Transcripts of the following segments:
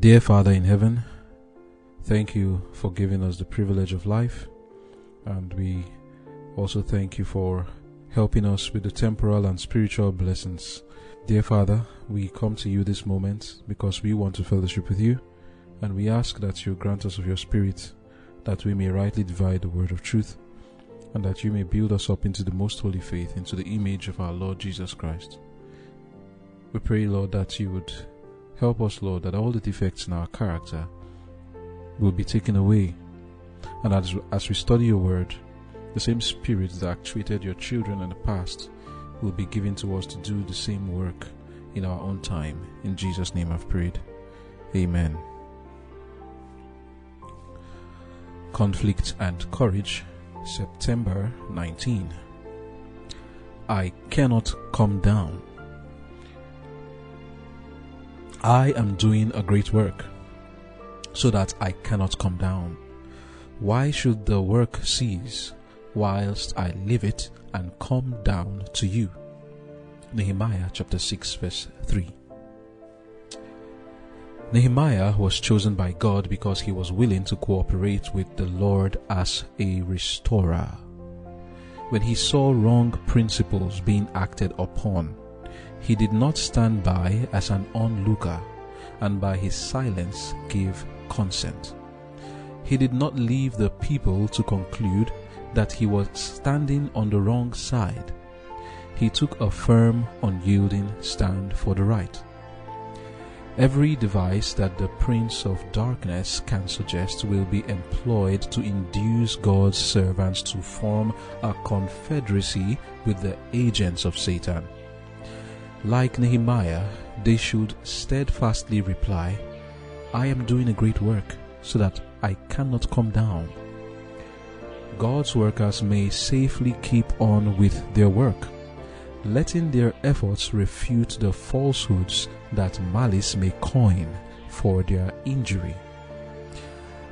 Dear Father in heaven, thank you for giving us the privilege of life, and we also thank you for helping us with the temporal and spiritual blessings. Dear Father, we come to you this moment because we want to fellowship with you, and we ask that you grant us of your Spirit, that we may rightly divide the word of truth, and that you may build us up into the most holy faith, into the image of our Lord Jesus Christ. We pray, Lord, that you would help us, Lord, that all the defects in our character will be taken away. And as, as we study your word, the same spirit that actuated your children in the past will be given to us to do the same work in our own time. In Jesus' name I've prayed. Amen. Conflict and Courage, September 19. I cannot come down. I am doing a great work, so that I cannot come down. Why should the work cease whilst I leave it and come down to you? Nehemiah chapter 6 verse 3. Nehemiah was chosen by God because he was willing to cooperate with the Lord as a restorer. When he saw wrong principles being acted upon, he did not stand by as an onlooker and by his silence give consent. He did not leave the people to conclude that he was standing on the wrong side. He took a firm, unyielding stand for the right. Every device that the Prince of Darkness can suggest will be employed to induce God's servants to form a confederacy with the agents of Satan. Like Nehemiah, they should steadfastly reply, I am doing a great work, so that I cannot come down. God's workers may safely keep on with their work, letting their efforts refute the falsehoods that malice may coin for their injury.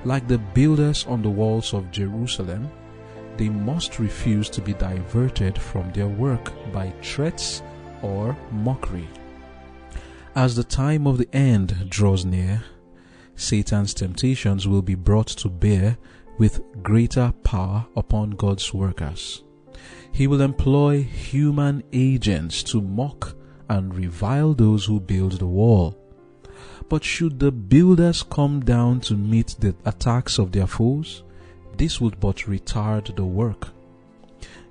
Like the builders on the walls of Jerusalem, they must refuse to be diverted from their work by threats or mockery. As the time of the end draws near, Satan's temptations will be brought to bear with greater power upon God's workers. He will employ human agents to mock and revile those who build the wall. But should the builders come down to meet the attacks of their foes, this would but retard the work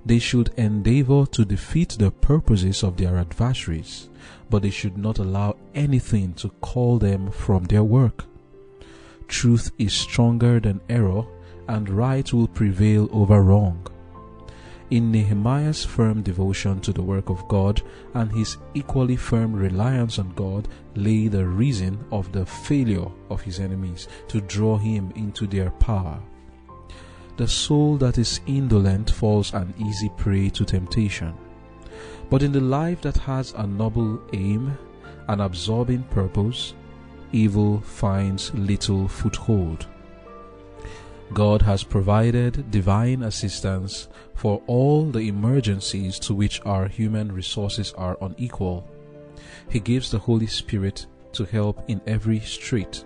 they should endeavor to defeat the purposes of their adversaries, but they should not allow anything to call them from their work. Truth is stronger than error, and right will prevail over wrong. In Nehemiah's firm devotion to the work of God and his equally firm reliance on God lay the reason of the failure of his enemies to draw him into their power. The soul that is indolent falls an easy prey to temptation. But in the life that has a noble aim, an absorbing purpose, evil finds little foothold. God has provided divine assistance for all the emergencies to which our human resources are unequal. He gives the Holy Spirit to help in every strait,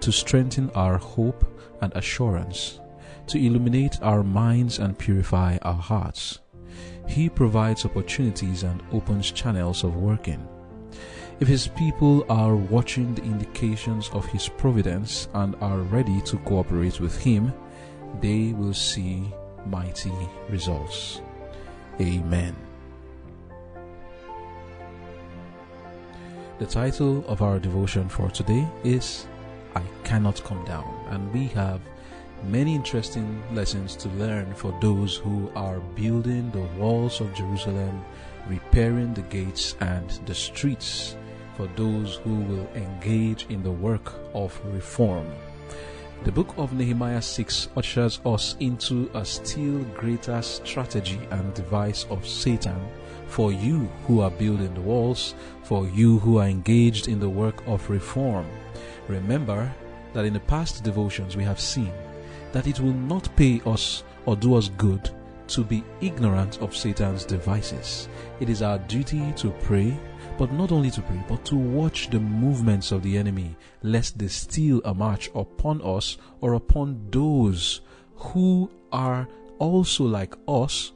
to strengthen our hope and assurance to illuminate our minds and purify our hearts. He provides opportunities and opens channels of working. If His people are watching the indications of His providence and are ready to cooperate with Him, they will see mighty results. Amen. The title of our devotion for today is I Cannot Come Down, and we have many interesting lessons to learn for those who are building the walls of Jerusalem, repairing the gates and the streets, for those who will engage in the work of reform. The book of Nehemiah 6 ushers us into a still greater strategy and device of Satan for you who are building the walls, for you who are engaged in the work of reform. Remember that in the past devotions we have seen that it will not pay us or do us good to be ignorant of Satan's devices. It is our duty to pray, But not only to pray, but to watch the movements of the enemy, lest they steal a march upon us or upon those who are also like us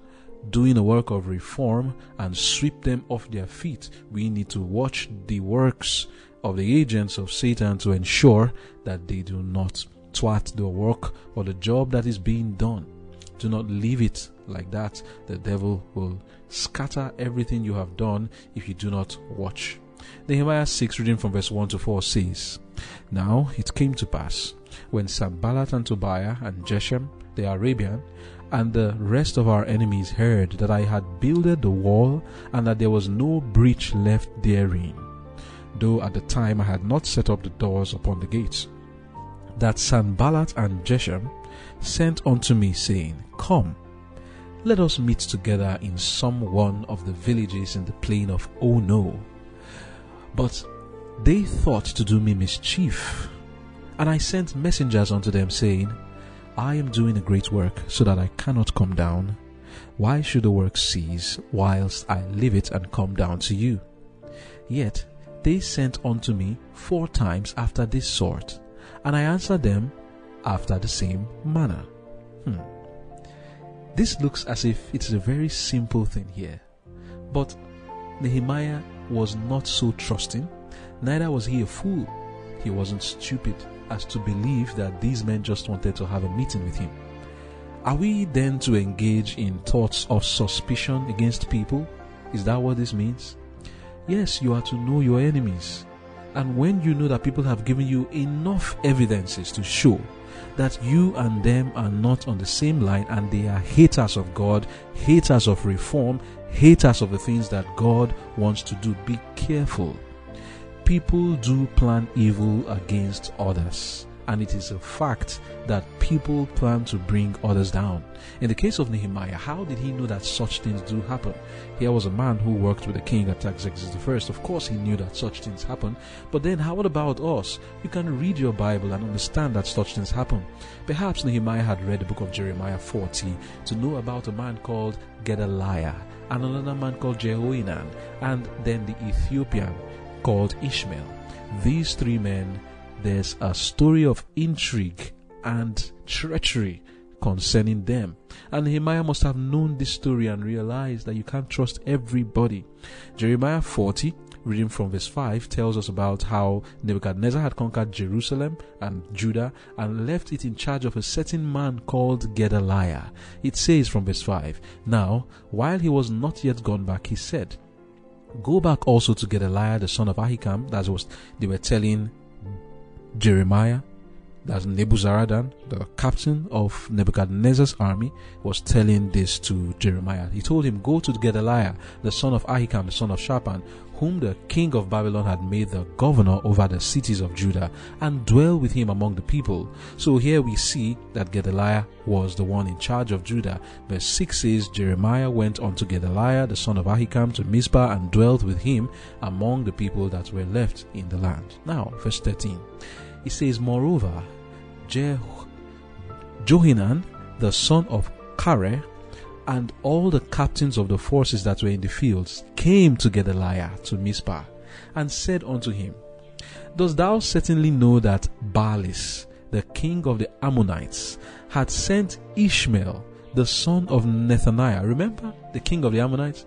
doing a work of reform and sweep them off their feet. We need to watch the works of the agents of Satan to ensure that they do not twat the work or the job that is being done. Do not leave it like that. The devil will scatter everything you have done if you do not watch. Nehemiah 6, reading from verse 1 to 4 says, Now it came to pass, when Sanballat and Tobiah and Geshem the Arabian and the rest of our enemies heard that I had builded the wall and that there was no breach left therein, though at the time I had not set up the doors upon the gates, that Sanballat and Geshem sent unto me, saying, Come, let us meet together in some one of the villages in the plain of Ono. But they thought to do me mischief. And I sent messengers unto them, saying, I am doing a great work, so that I cannot come down. Why should the work cease, whilst I leave it and come down to you? Yet they sent unto me four times after this sort, and I answered them after the same manner. Hmm. This looks as if it's a very simple thing here. But Nehemiah was not so trusting, neither was he a fool. He wasn't stupid as to believe that these men just wanted to have a meeting with him. Are we then to engage in thoughts of suspicion against people? Is that what this means? Yes, you are to know your enemies. And when you know that people have given you enough evidences to show that you and them are not on the same line and they are haters of God, haters of reform, haters of the things that God wants to do, be careful. People do plan evil against others and it is a fact that people plan to bring others down. In the case of Nehemiah, how did he know that such things do happen? Here was a man who worked with the king Artaxerxes I. Of course, he knew that such things happen. But then, how about us? You can read your Bible and understand that such things happen. Perhaps Nehemiah had read the book of Jeremiah 40 to know about a man called Gedaliah and another man called Jehoianan and then the Ethiopian called Ishmael. These three men there's a story of intrigue and treachery concerning them. And Nehemiah must have known this story and realized that you can't trust everybody. Jeremiah 40, reading from verse 5, tells us about how Nebuchadnezzar had conquered Jerusalem and Judah and left it in charge of a certain man called Gedaliah. It says from verse 5, Now, while he was not yet gone back, he said, Go back also to Gedaliah the son of Ahikam, that was they were telling Jeremiah, that Nebuzaradan, the captain of Nebuchadnezzar's army, was telling this to Jeremiah. He told him, Go to Gedaliah, the son of Ahikam, the son of Shaphan, whom the king of Babylon had made the governor over the cities of Judah, and dwell with him among the people. So here we see that Gedaliah was the one in charge of Judah. Verse 6 says, Jeremiah went unto Gedaliah, the son of Ahikam, to Mizpah, and dwelt with him among the people that were left in the land. Now, verse 13. He says, Moreover, Je- Johanan, the son of Kareah, and all the captains of the forces that were in the fields came to Gedaliah to Mizpah, and said unto him, Dost thou certainly know that Baalis, the king of the Ammonites, had sent Ishmael, the son of Nethaniah? Remember the king of the Ammonites?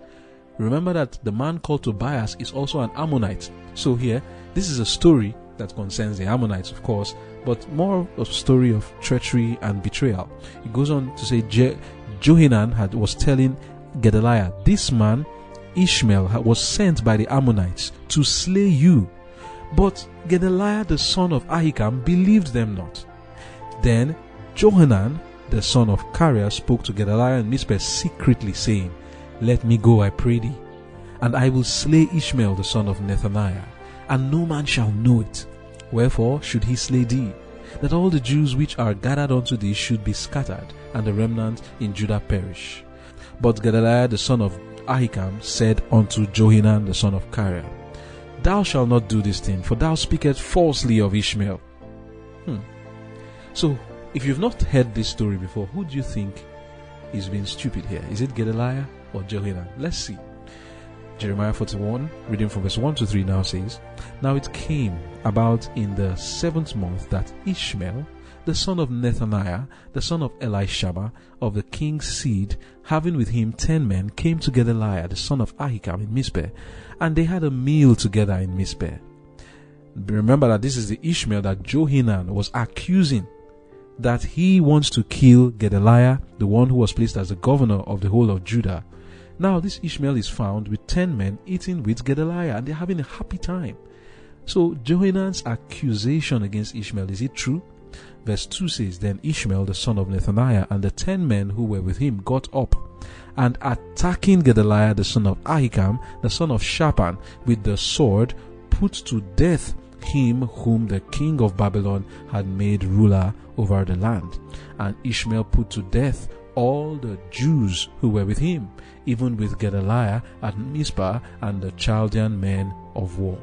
Remember that the man called Tobias is also an Ammonite. So here, this is a story that concerns the Ammonites, of course, but more of a story of treachery and betrayal. He goes on to say, Je- Johanan had, was telling Gedaliah, This man, Ishmael, was sent by the Ammonites to slay you. But Gedaliah, the son of Ahikam, believed them not. Then Johanan, the son of Kareah, spoke to Gedaliah and Mizpah secretly, saying, Let me go, I pray thee, and I will slay Ishmael, the son of Nethaniah and no man shall know it. Wherefore should he slay thee? That all the Jews which are gathered unto thee should be scattered, and the remnant in Judah perish. But Gedaliah the son of Ahikam said unto Johanan the son of Kareah, Thou shalt not do this thing, for thou speakest falsely of Ishmael. Hmm. So, if you've not heard this story before, who do you think is being stupid here? Is it Gedaliah or Johanan? Let's see. Jeremiah 41, reading from verse 1 to 3 now says, Now it came about in the seventh month that Ishmael, the son of Nethaniah, the son of Elishama, of the king's seed, having with him ten men, came to Gedaliah, the son of Ahikam, in Mizpeh, and they had a meal together in Mizpeh. Remember that this is the Ishmael that Johanan was accusing that he wants to kill Gedaliah, the one who was placed as the governor of the whole of Judah. Now, this Ishmael is found with ten men eating with Gedaliah, and they're having a happy time. So, Johanan's accusation against Ishmael is it true? Verse 2 says, Then Ishmael, the son of Nethaniah, and the ten men who were with him got up, and attacking Gedaliah, the son of Ahikam, the son of Shaphan, with the sword, put to death him whom the king of Babylon had made ruler over the land. And Ishmael put to death all the Jews who were with him, even with Gedaliah at Mizpah and the Chaldean men of war.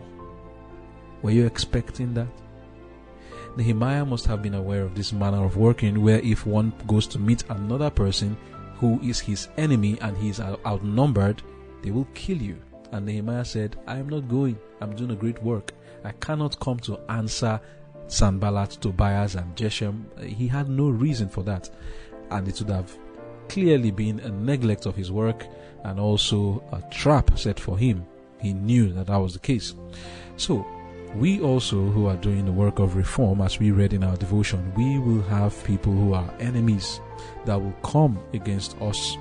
Were you expecting that? Nehemiah must have been aware of this manner of working, where if one goes to meet another person who is his enemy and he is outnumbered, they will kill you. And Nehemiah said, I am not going. I'm doing a great work. I cannot come to answer Sanballat, Tobias, and Geshem. He had no reason for that. And it would have clearly been a neglect of his work and also a trap set for him. He knew that that was the case. So, we also who are doing the work of reform, as we read in our devotion, we will have people who are enemies that will come against us.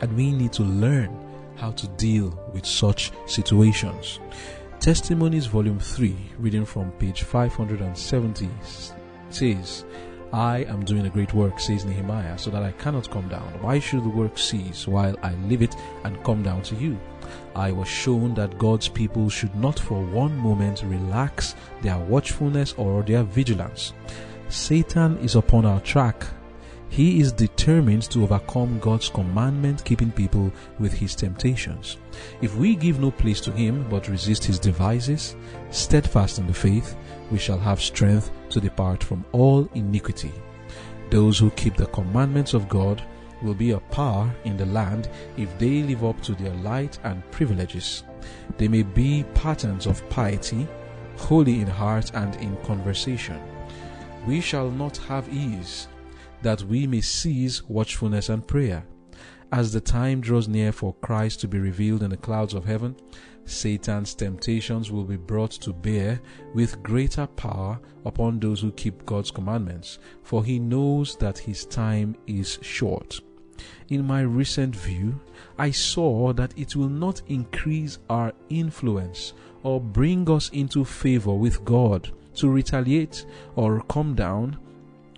And we need to learn how to deal with such situations. Testimonies, Volume 3, reading from page 570, says, I am doing a great work, says Nehemiah, so that I cannot come down. Why should the work cease while I leave it and come down to you? I was shown that God's people should not for one moment relax their watchfulness or their vigilance. Satan is upon our track he is determined to overcome God's commandment keeping people with his temptations. If we give no place to him but resist his devices, steadfast in the faith, we shall have strength to depart from all iniquity. Those who keep the commandments of God will be a power in the land if they live up to their light and privileges. They may be patterns of piety, holy in heart and in conversation. We shall not have ease that we may cease watchfulness and prayer. As the time draws near for Christ to be revealed in the clouds of heaven, Satan's temptations will be brought to bear with greater power upon those who keep God's commandments, for he knows that his time is short. In my recent view, I saw that it will not increase our influence or bring us into favor with God to retaliate or come down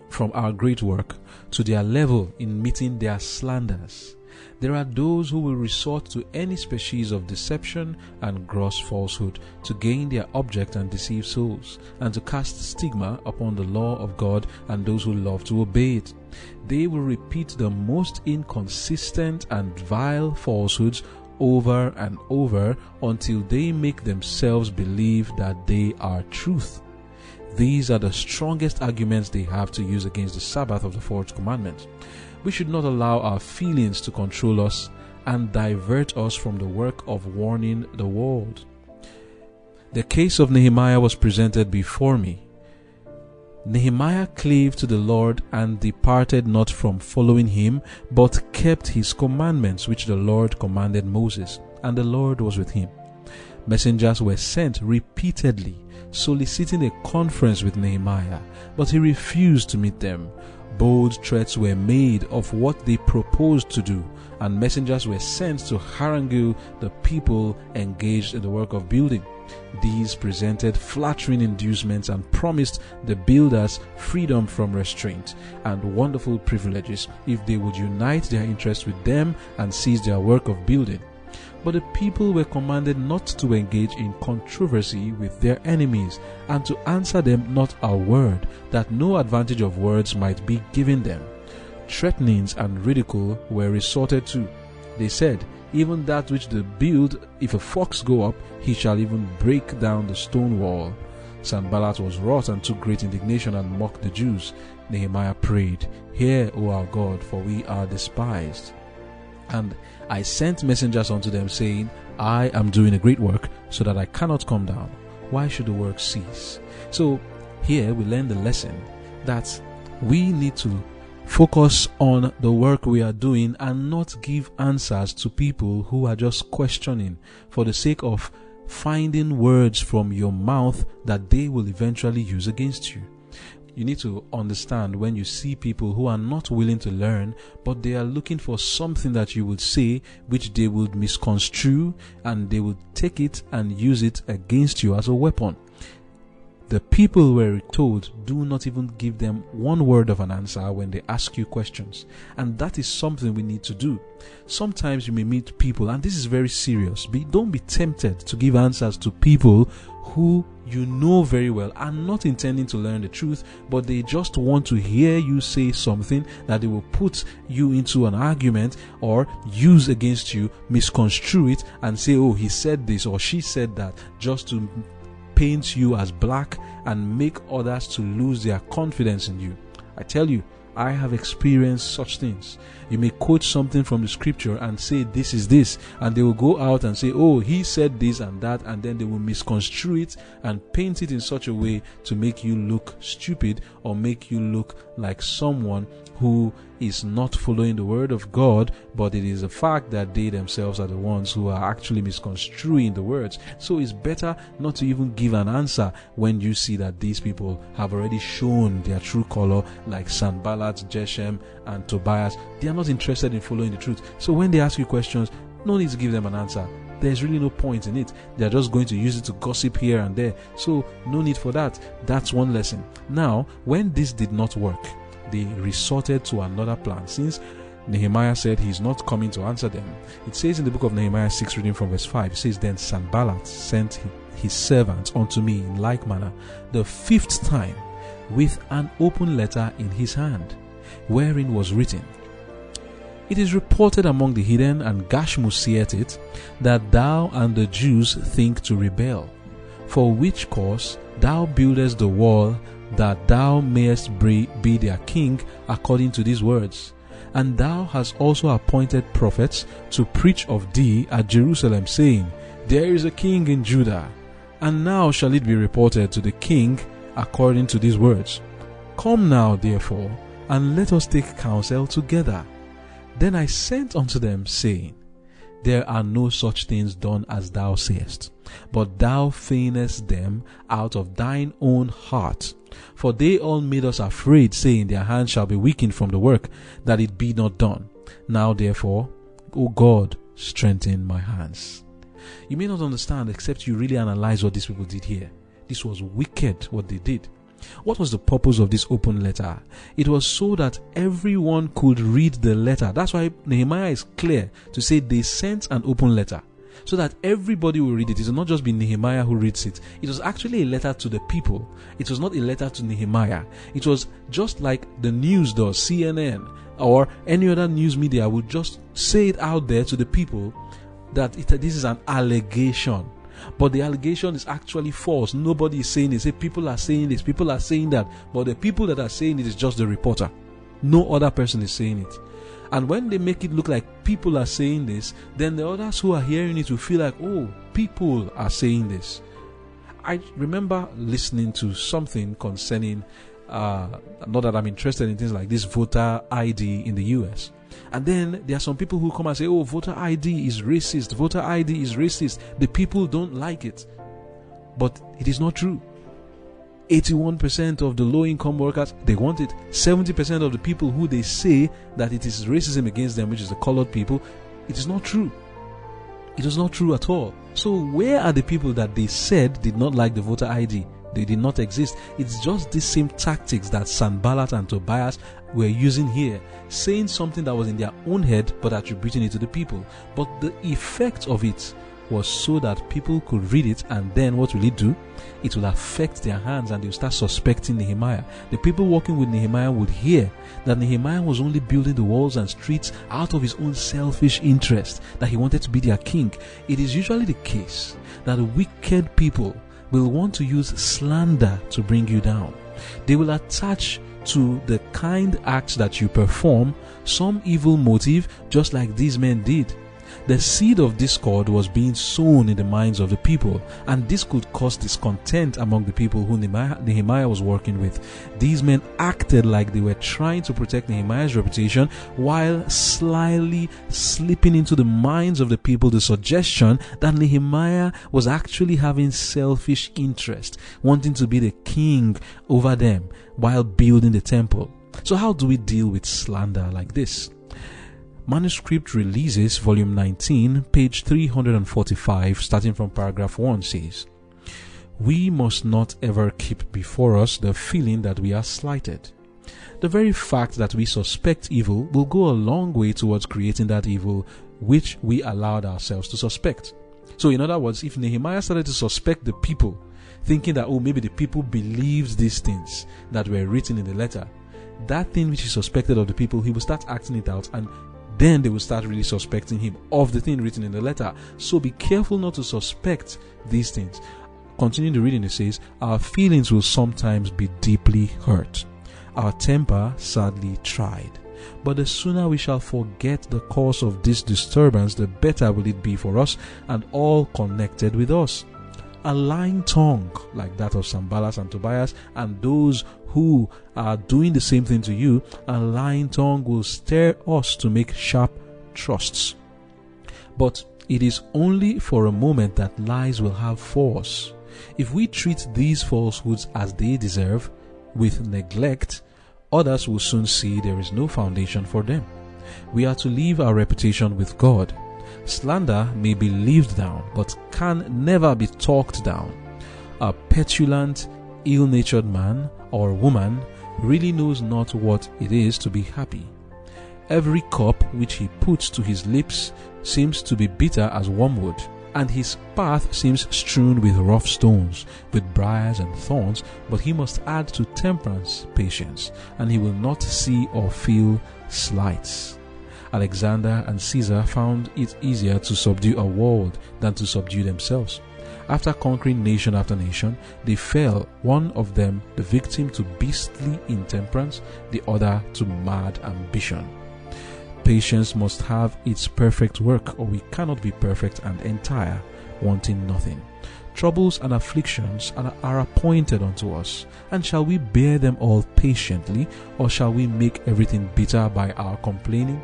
from our great work to their level in meeting their slanders. There are those who will resort to any species of deception and gross falsehood to gain their object and deceive souls, and to cast stigma upon the law of God and those who love to obey it. They will repeat the most inconsistent and vile falsehoods over and over until they make themselves believe that they are truth. These are the strongest arguments they have to use against the Sabbath of the fourth commandment. We should not allow our feelings to control us and divert us from the work of warning the world. The case of Nehemiah was presented before me. Nehemiah cleaved to the Lord and departed not from following him, but kept his commandments which the Lord commanded Moses, and the Lord was with him. Messengers were sent repeatedly soliciting a conference with Nehemiah, but he refused to meet them. Bold threats were made of what they proposed to do, and messengers were sent to harangue the people engaged in the work of building. These presented flattering inducements and promised the builders freedom from restraint and wonderful privileges if they would unite their interests with them and seize their work of building. But the people were commanded not to engage in controversy with their enemies, and to answer them not a word, that no advantage of words might be given them. Threatenings and ridicule were resorted to. They said, Even that which they build, if a fox go up, he shall even break down the stone wall. Sanballat was wroth and took great indignation and mocked the Jews. Nehemiah prayed, Hear, O our God, for we are despised. And I sent messengers unto them, saying, I am doing a great work so that I cannot come down. Why should the work cease? So here we learn the lesson that we need to focus on the work we are doing and not give answers to people who are just questioning for the sake of finding words from your mouth that they will eventually use against you. You need to understand when you see people who are not willing to learn, but they are looking for something that you would say which they would misconstrue and they would take it and use it against you as a weapon. The people were told, do not even give them one word of an answer when they ask you questions. And that is something we need to do. Sometimes you may meet people, and this is very serious. Be, don't be tempted to give answers to people who you know very well are not intending to learn the truth, but they just want to hear you say something that they will put you into an argument or use against you, misconstrue it, and say, oh, he said this or she said that, just to paint you as black and make others to lose their confidence in you. I tell you, I have experienced such things. You may quote something from the scripture and say, This is this, and they will go out and say, Oh, he said this and that, and then they will misconstrue it and paint it in such a way to make you look stupid or make you look like someone who is not following the word of God, but it is a fact that they themselves are the ones who are actually misconstruing the words. So it's better not to even give an answer when you see that these people have already shown their true color, like Sanballat, Geshem, and Tobias. They are not interested in following the truth. So when they ask you questions, no need to give them an answer. There's really no point in it. They're just going to use it to gossip here and there. So, no need for that. That's one lesson. Now, when this did not work, they resorted to another plan since Nehemiah said he's not coming to answer them. It says in the book of Nehemiah 6, reading from verse 5, it says, Then Sanballat sent his servant unto me in like manner the fifth time with an open letter in his hand, wherein was written, It is reported among the heathen, and Gashmu seeth it, that thou and the Jews think to rebel, for which cause thou buildest the wall that thou mayest be their king according to these words. And thou hast also appointed prophets to preach of thee at Jerusalem, saying, There is a king in Judah. And now shall it be reported to the king according to these words. Come now, therefore, and let us take counsel together. Then I sent unto them, saying, There are no such things done as thou sayest, but thou feignest them out of thine own heart for they all made us afraid, saying, Their hands shall be weakened from the work, that it be not done. Now therefore, O God, strengthen my hands. You may not understand except you really analyze what these people did here. This was wicked what they did. What was the purpose of this open letter? It was so that everyone could read the letter. That's why Nehemiah is clear to say they sent an open letter so that everybody will read it. It will not just be Nehemiah who reads it. It was actually a letter to the people. It was not a letter to Nehemiah. It was just like the news does, CNN or any other news media would just say it out there to the people that it, this is an allegation. But the allegation is actually false. Nobody is saying this. People are saying this. People are saying that. But the people that are saying it is just the reporter. No other person is saying it. And when they make it look like people are saying this, then the others who are hearing it will feel like, oh, people are saying this. I remember listening to something concerning, uh, not that I'm interested in things like this voter ID in the US. And then there are some people who come and say, oh, voter ID is racist, voter ID is racist. The people don't like it. But it is not true. 81% of the low income workers they want it 70% of the people who they say that it is racism against them which is the colored people it is not true it is not true at all so where are the people that they said did not like the voter id they did not exist it's just the same tactics that sanballat and tobias were using here saying something that was in their own head but attributing it to the people but the effect of it was so that people could read it and then what will it do? It will affect their hands and they'll start suspecting Nehemiah. The people working with Nehemiah would hear that Nehemiah was only building the walls and streets out of his own selfish interest, that he wanted to be their king. It is usually the case that wicked people will want to use slander to bring you down. They will attach to the kind acts that you perform some evil motive, just like these men did The seed of discord was being sown in the minds of the people, and this could cause discontent among the people who Nehemiah was working with. These men acted like they were trying to protect Nehemiah's reputation while slyly slipping into the minds of the people the suggestion that Nehemiah was actually having selfish interest, wanting to be the king over them while building the temple. So, how do we deal with slander like this? Manuscript Releases, Volume 19, page 345, starting from paragraph 1 says, We must not ever keep before us the feeling that we are slighted. The very fact that we suspect evil will go a long way towards creating that evil which we allowed ourselves to suspect. So, in other words, if Nehemiah started to suspect the people, thinking that, oh, maybe the people believed these things that were written in the letter, that thing which he suspected of the people, he would start acting it out and then they will start really suspecting him of the thing written in the letter. So be careful not to suspect these things. Continuing the reading, it says, Our feelings will sometimes be deeply hurt, our temper sadly tried. But the sooner we shall forget the cause of this disturbance, the better will it be for us and all connected with us. A lying tongue, like that of Sanballat and Tobias, and those who are doing the same thing to you, a lying tongue will stir us to make sharp thrusts. But it is only for a moment that lies will have force. If we treat these falsehoods as they deserve, with neglect, others will soon see there is no foundation for them. We are to leave our reputation with God. Slander may be lived down, but can never be talked down. A petulant, ill natured man or woman really knows not what it is to be happy. Every cup which he puts to his lips seems to be bitter as wormwood, and his path seems strewn with rough stones, with briars and thorns, but he must add to temperance patience, and he will not see or feel slights. Alexander and Caesar found it easier to subdue a world than to subdue themselves. After conquering nation after nation, they fell, one of them the victim to beastly intemperance, the other to mad ambition. Patience must have its perfect work, or we cannot be perfect and entire, wanting nothing. Troubles and afflictions are appointed unto us, and shall we bear them all patiently, or shall we make everything bitter by our complaining?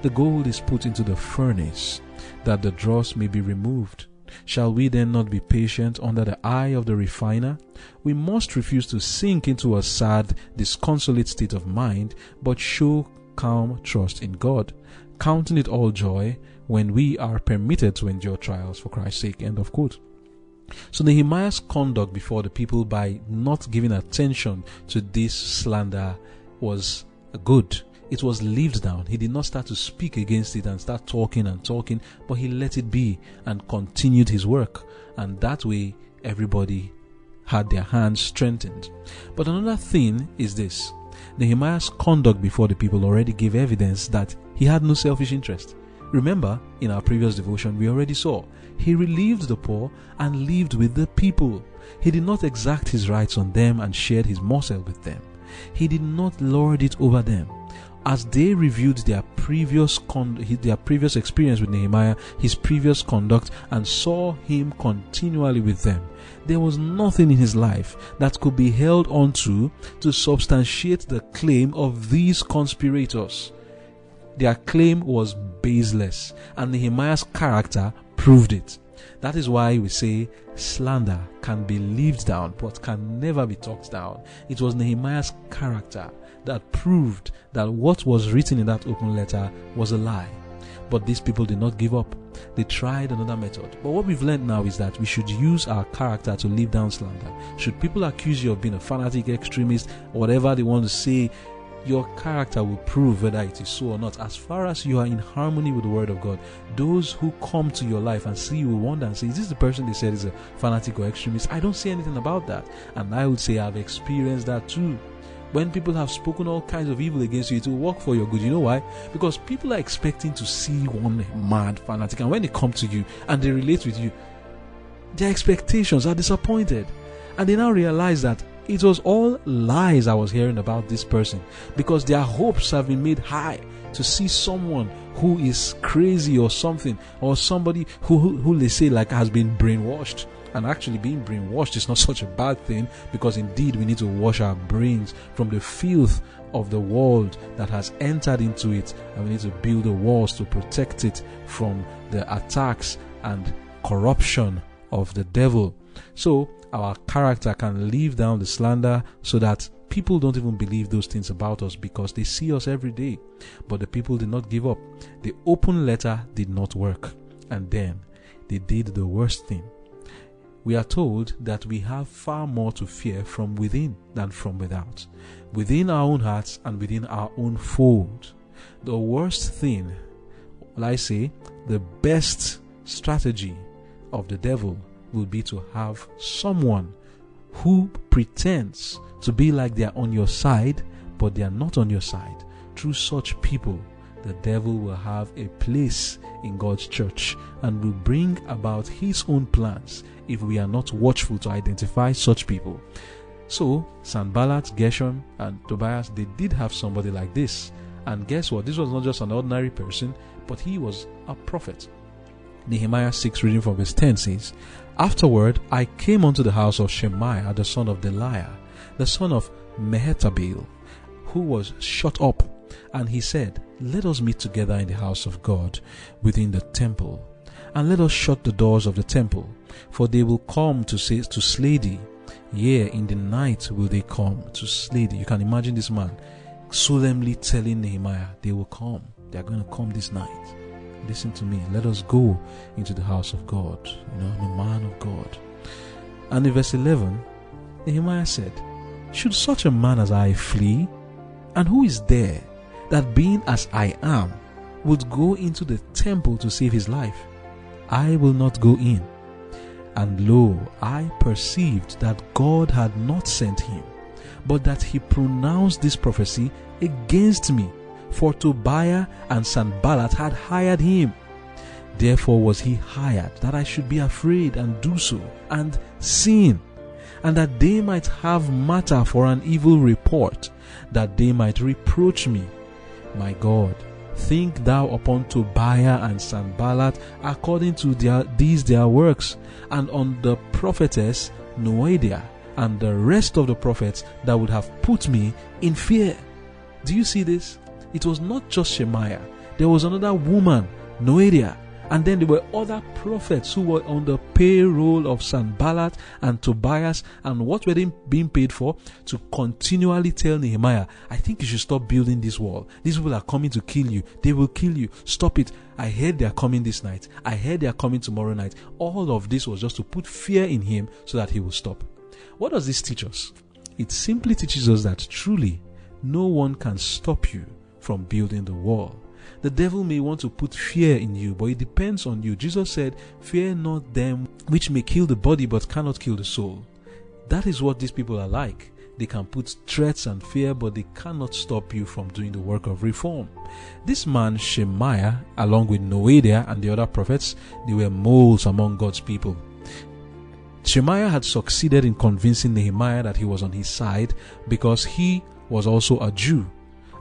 The gold is put into the furnace, that the dross may be removed Shall we then not be patient under the eye of the refiner? We must refuse to sink into a sad, disconsolate state of mind, but show calm trust in God, counting it all joy when we are permitted to endure trials for Christ's sake. End of quote. So Nehemiah's conduct before the people by not giving attention to this slander was good it was lived down. He did not start to speak against it and start talking and talking, but he let it be and continued his work. And that way, everybody had their hands strengthened. But another thing is this Nehemiah's conduct before the people already gave evidence that he had no selfish interest. Remember, in our previous devotion, we already saw he relieved the poor and lived with the people. He did not exact his rights on them and shared his morsel with them. He did not lord it over them as they reviewed their previous con- their previous experience with Nehemiah, his previous conduct, and saw him continually with them, there was nothing in his life that could be held onto to substantiate the claim of these conspirators. Their claim was baseless, and Nehemiah's character proved it. That is why we say slander can be lived down but can never be talked down. It was Nehemiah's character that proved that what was written in that open letter was a lie. But these people did not give up. They tried another method. But what we've learned now is that we should use our character to live down slander. Should people accuse you of being a fanatic extremist, whatever they want to say, your character will prove whether it is so or not. As far as you are in harmony with the Word of God, those who come to your life and see you will wonder and say, Is this the person they said is a fanatic or extremist? I don't see anything about that. And I would say I've experienced that too. When people have spoken all kinds of evil against you, it will work for your good. You know why? Because people are expecting to see one mad fanatic, and when they come to you and they relate with you, their expectations are disappointed. And they now realize that it was all lies I was hearing about this person because their hopes have been made high to see someone who is crazy or something, or somebody who, who, who they say like has been brainwashed. And actually, being brainwashed is not such a bad thing because indeed we need to wash our brains from the filth of the world that has entered into it, and we need to build the walls to protect it from the attacks and corruption of the devil. So, our character can leave down the slander so that people don't even believe those things about us because they see us every day. But the people did not give up. The open letter did not work. And then they did the worst thing. We are told that we have far more to fear from within than from without, within our own hearts and within our own fold. The worst thing, well, I say, the best strategy of the devil will be to have someone who pretends to be like they are on your side, but they are not on your side. Through such people, the devil will have a place in God's church and will bring about his own plans if we are not watchful to identify such people. So, Sanballat, Geshem, and Tobias, they did have somebody like this. And guess what? This was not just an ordinary person, but he was a prophet. Nehemiah 6, reading from verse 10 says, Afterward I came unto the house of Shemaiah, the son of Delaiah, the son of Mehetabel, who was shut up. And he said, Let us meet together in the house of God within the temple, and let us shut the doors of the temple, for they will come to say to slay thee. Yea, in the night will they come to slay thee. You can imagine this man solemnly telling Nehemiah, They will come. They are going to come this night. Listen to me. Let us go into the house of God. You know, I'm a man of God. And in verse 11, Nehemiah said, Should such a man as I flee? And who is there that being as I am would go into the temple to save his life? I will not go in. And lo, I perceived that God had not sent him, but that he pronounced this prophecy against me for Tobiah and Sanballat had hired him. Therefore was he hired, that I should be afraid and do so, and sin, and that they might have matter for an evil report, that they might reproach me. My God, think thou upon Tobiah and Sanballat according to their, these their works, and on the prophetess Noadiah and the rest of the prophets that would have put me in fear. Do you see this? it was not just Shemaiah. There was another woman, Noadiah. And then there were other prophets who were on the payroll of Sanballat and Tobias. And what were they being paid for? To continually tell Nehemiah, I think you should stop building this wall. These people are coming to kill you. They will kill you. Stop it. I heard they are coming this night. I heard they are coming tomorrow night. All of this was just to put fear in him so that he will stop. What does this teach us? It simply teaches us that truly no one can stop you from building the wall. The devil may want to put fear in you, but it depends on you. Jesus said, Fear not them which may kill the body but cannot kill the soul. That is what these people are like. They can put threats and fear, but they cannot stop you from doing the work of reform. This man, Shemaiah, along with Noadiah and the other prophets, they were moles among God's people. Shemaiah had succeeded in convincing Nehemiah that he was on his side because he was also a Jew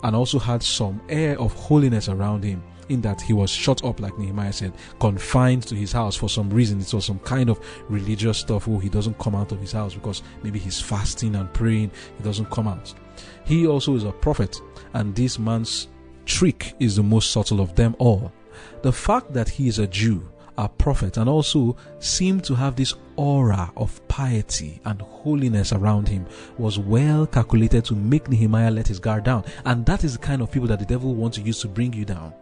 and also had some air of holiness around him in that he was shut up, like Nehemiah said, confined to his house for some reason. It was some kind of religious stuff. Oh, he doesn't come out of his house because maybe he's fasting and praying. He doesn't come out. He also is a prophet, and this man's trick is the most subtle of them all. The fact that he is a Jew a prophet and also seemed to have this aura of piety and holiness around him was well calculated to make Nehemiah let his guard down. And that is the kind of people that the devil wants to use to bring you down.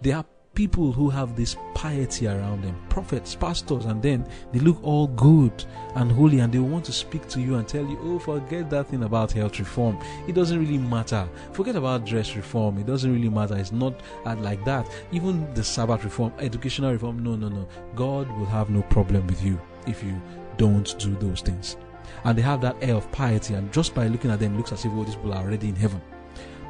They are people who have this piety around them, prophets, pastors, and then they look all good and holy and they want to speak to you and tell you, oh, forget that thing about health reform. It doesn't really matter. Forget about dress reform. It doesn't really matter. It's not like that. Even the Sabbath reform, educational reform, no, no, no. God will have no problem with you if you don't do those things. And they have that air of piety, and just by looking at them, looks as if all these people are already in heaven.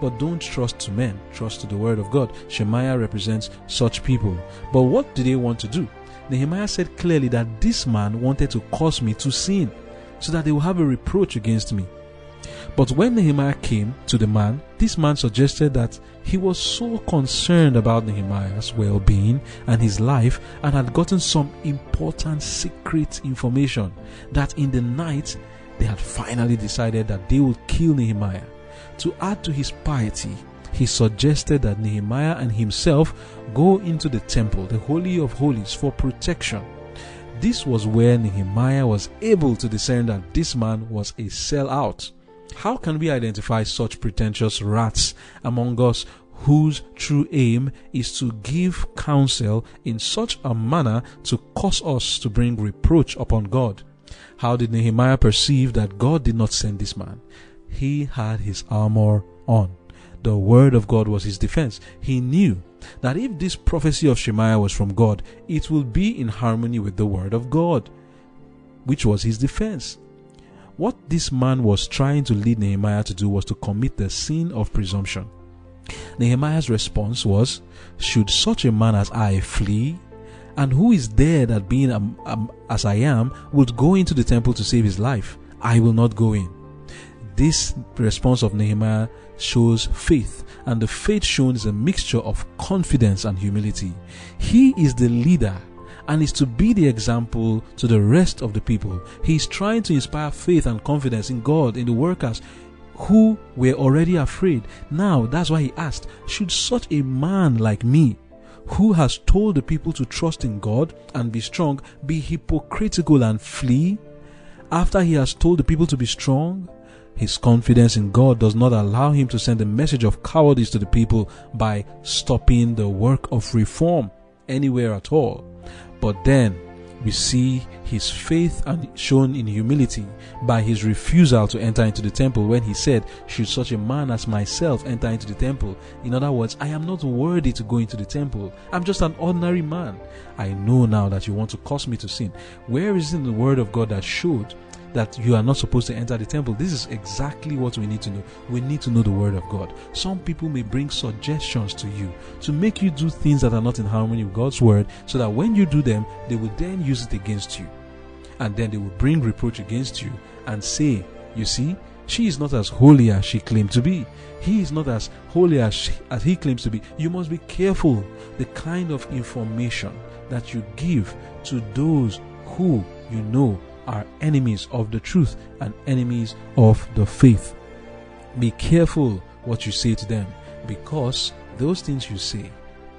But don't trust to men, trust to the word of God. Shemaiah represents such people. But what do they want to do? Nehemiah said clearly that this man wanted to cause me to sin, so that they will have a reproach against me. But when Nehemiah came to the man, this man suggested that He was so concerned about Nehemiah's well being and his life and had gotten some important secret information that in the night they had finally decided that they would kill Nehemiah. To add to his piety, he suggested that Nehemiah and himself go into the temple, the Holy of Holies, for protection. This was where Nehemiah was able to discern that this man was a sellout. How can we identify such pretentious rats among us whose true aim is to give counsel in such a manner to cause us to bring reproach upon God? How did Nehemiah perceive that God did not send this man? He had his armor on. The word of God was his defense. He knew that if this prophecy of Shemaiah was from God, it will be in harmony with the word of God, which was his defense. What this man was trying to lead Nehemiah to do was to commit the sin of presumption. Nehemiah's response was, Should such a man as I flee? And who is there that being um, um, as I am would go into the temple to save his life? I will not go in. This response of Nehemiah shows faith, and the faith shown is a mixture of confidence and humility. He is the leader and is to be the example to the rest of the people. He is trying to inspire faith and confidence in God, in the workers who were already afraid. Now, that's why he asked, Should such a man like me, who has told the people to trust in God and be strong, be hypocritical and flee? After he has told the people to be strong, his confidence in God does not allow him to send a message of cowardice to the people by stopping the work of reform anywhere at all. But then we see his faith and shown in humility by his refusal to enter into the temple when he said, Should such a man as myself enter into the temple? In other words, I am not worthy to go into the temple. I'm just an ordinary man. I know now that you want to cause me to sin. Where is in the word of God that showed that you are not supposed to enter the temple. This is exactly what we need to know. We need to know the word of God. Some people may bring suggestions to you to make you do things that are not in harmony with God's word so that when you do them, they will then use it against you. And then they will bring reproach against you and say, You see, she is not as holy as she claimed to be. He is not as holy as, she, as he claims to be. You must be careful the kind of information that you give to those who you know are enemies of the truth and enemies of the faith. Be careful what you say to them because those things you say,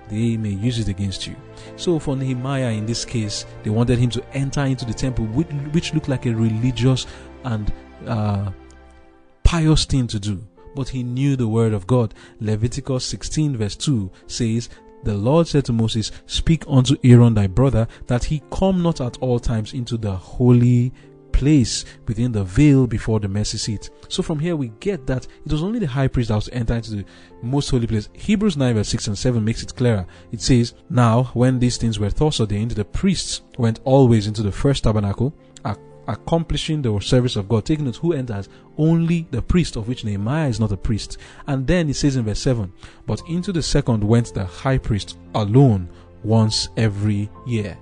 they may use it against you. So for Nehemiah in this case, they wanted him to enter into the temple, which, which looked like a religious and uh, pious thing to do. But he knew the word of God. Leviticus 16 verse 2 says, the Lord said to Moses, Speak unto Aaron thy brother, that he come not at all times into the holy place within the veil before the mercy seat. So from here we get that it was only the high priest that was to enter into the most holy place. Hebrews 9 verse 6 and 7 makes it clearer. It says, Now when these things were thus ordained, the priests went always into the first tabernacle, accomplishing the service of God. Taking note who enters only the priest, of which Nehemiah is not a priest. And then it says in verse 7 But into the second went the high priest alone once every year.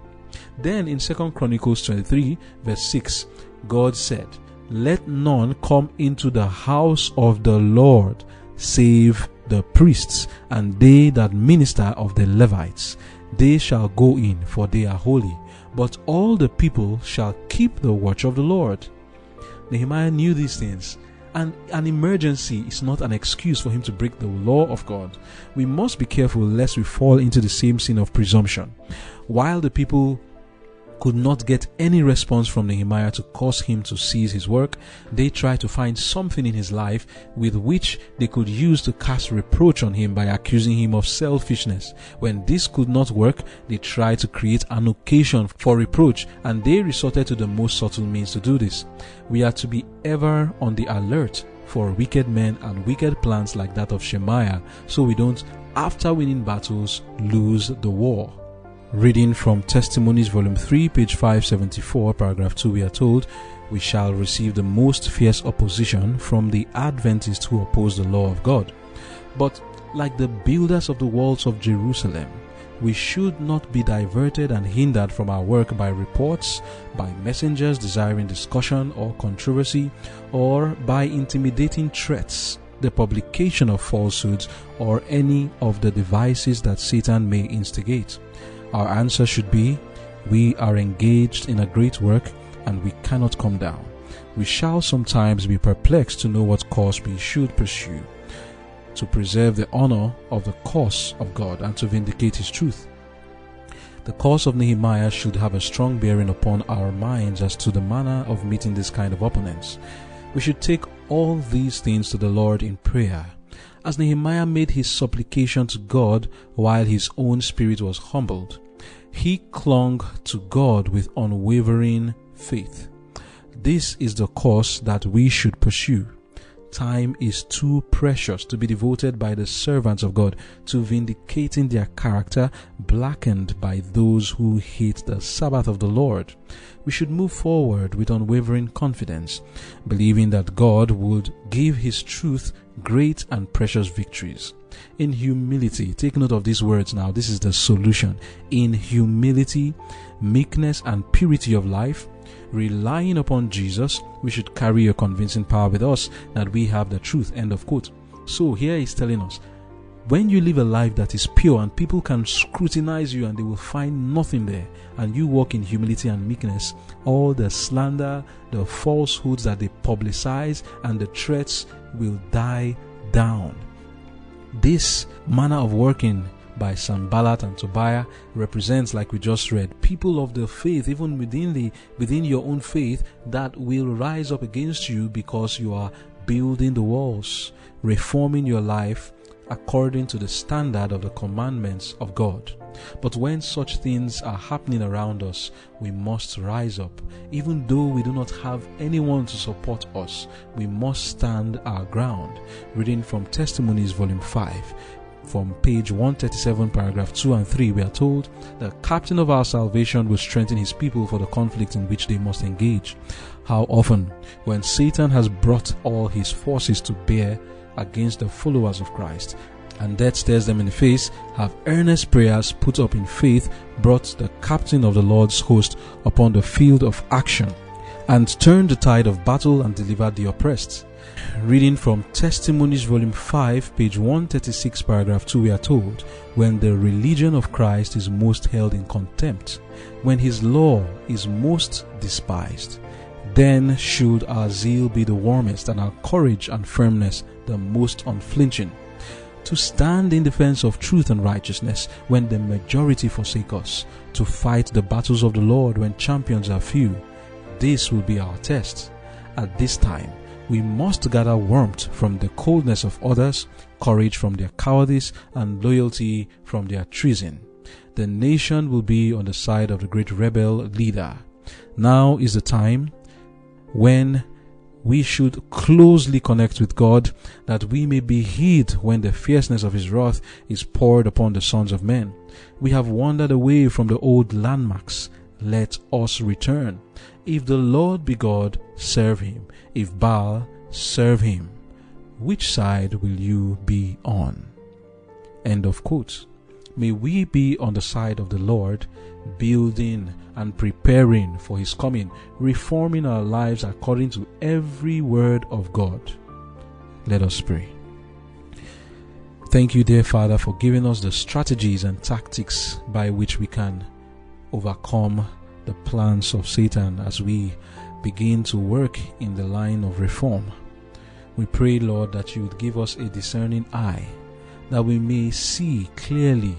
Then in Second Chronicles 23, verse 6, God said, Let none come into the house of the Lord save the priests and they that minister of the Levites. They shall go in, for they are holy but all the people shall keep the watch of the Lord. Nehemiah knew these things, and an emergency is not an excuse for him to break the law of God. We must be careful lest we fall into the same sin of presumption. While the people could not get any response from Nehemiah to cause him to cease his work, they tried to find something in his life with which they could use to cast reproach on him by accusing him of selfishness. When this could not work, they tried to create an occasion for reproach and they resorted to the most subtle means to do this. We are to be ever on the alert for wicked men and wicked plans like that of Shemaiah so we don't, after winning battles, lose the war. Reading from Testimonies, Volume 3, page 574, paragraph 2, we are told, We shall receive the most fierce opposition from the Adventists who oppose the law of God. But, like the builders of the walls of Jerusalem, we should not be diverted and hindered from our work by reports, by messengers desiring discussion or controversy, or by intimidating threats. the publication of falsehoods, or any of the devices that Satan may instigate. Our answer should be We are engaged in a great work and we cannot come down. We shall sometimes be perplexed to know what course we should pursue to preserve the honor of the cause of God and to vindicate His truth. The cause of Nehemiah should have a strong bearing upon our minds as to the manner of meeting this kind of opponents. We should take all these things to the Lord in prayer. As Nehemiah made his supplication to God while his own spirit was humbled, he clung to God with unwavering faith. This is the course that we should pursue. Time is too precious to be devoted by the servants of God to vindicating their character, blackened by those who hate the Sabbath of the Lord. We should move forward with unwavering confidence, believing that God would give His truth great and precious victories. In humility, take note of these words now. This is the solution. In humility, meekness, and purity of life, relying upon Jesus, we should carry a convincing power with us that we have the truth. End of quote. So here he's telling us when you live a life that is pure and people can scrutinize you and they will find nothing there, and you walk in humility and meekness, all the slander, the falsehoods that they publicize, and the threats will die down. This manner of working by Sanballat and Tobiah represents, like we just read, people of the faith, even within the within your own faith, that will rise up against you because you are building the walls, reforming your life according to the standard of the commandments of God. But when such things are happening around us, we must rise up. Even though we do not have anyone to support us, we must stand our ground. Reading from Testimonies, Volume 5 from page 137, paragraph 2 and 3, we are told, The captain of our salvation will strengthen his people for the conflict in which they must engage. How often, when Satan has brought all his forces to bear against the followers of Christ, and death stares them in the face, have earnest prayers put up in faith brought the captain of the Lord's host upon the field of action, and turned the tide of battle and delivered the oppressed. Reading from Testimonies, Volume 5, page 136, paragraph 2, we are told when the religion of Christ is most held in contempt, when his law is most despised, then should our zeal be the warmest and our courage and firmness the most unflinching. To stand in defense of truth and righteousness when the majority forsake us, to fight the battles of the Lord when champions are few, this will be our test. At this time, we must gather warmth from the coldness of others, courage from their cowardice, and loyalty from their treason. The nation will be on the side of the great rebel leader. Now is the time when we should closely connect with God that we may be hid when the fierceness of his wrath is poured upon the sons of men. We have wandered away from the old landmarks. Let us return. If the Lord be God, serve him. If Baal, serve him. Which side will you be on? End of quote. May we be on the side of the Lord, building and preparing for His coming, reforming our lives according to every word of God. Let us pray. Thank you, dear Father, for giving us the strategies and tactics by which we can overcome the plans of Satan as we begin to work in the line of reform. We pray, Lord, that you would give us a discerning eye, that we may see clearly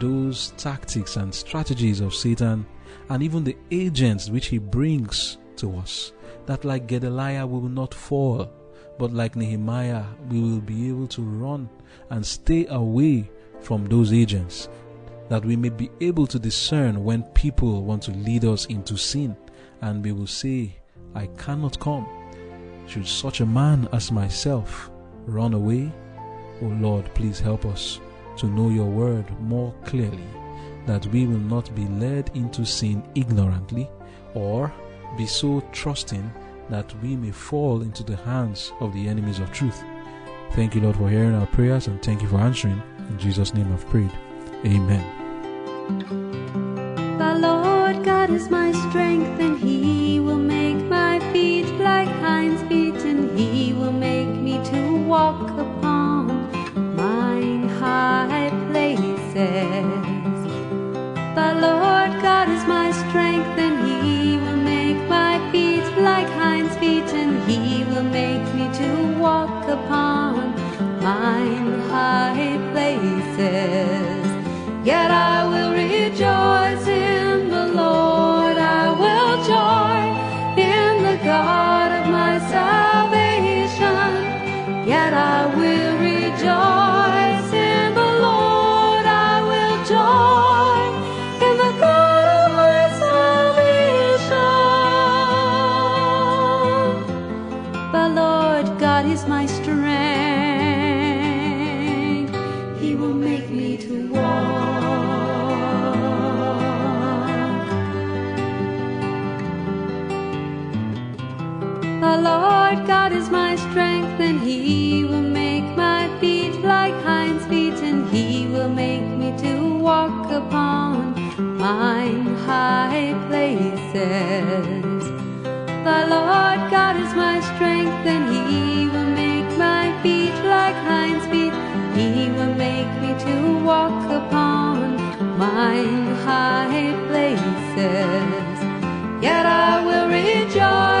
those tactics and strategies of Satan and even the agents which he brings to us. That, like Gedaliah, we will not fall, but like Nehemiah, we will be able to run and stay away from those agents. That we may be able to discern when people want to lead us into sin, and we will say, I cannot come. Should such a man as myself run away? O oh Lord, please help us to know your word more clearly, that we will not be led into sin ignorantly or be so trusting that we may fall into the hands of the enemies of truth. Thank you, Lord, for hearing our prayers and thank you for answering. In Jesus' name I've prayed. Amen. The Lord God is my strength, and He will make my feet like hinds' feet, and He will make me to walk upon mine high places. The Lord God is my strength, and He will make my feet like hinds' feet, and He will make me to walk upon mine high places yet I will rejoice. Make me to walk. The Lord God is my strength, and He will make my feet like hinds feet, and He will make me to walk upon mine high places. The Lord God is my strength, and He walk upon mine high places. Yet I will rejoice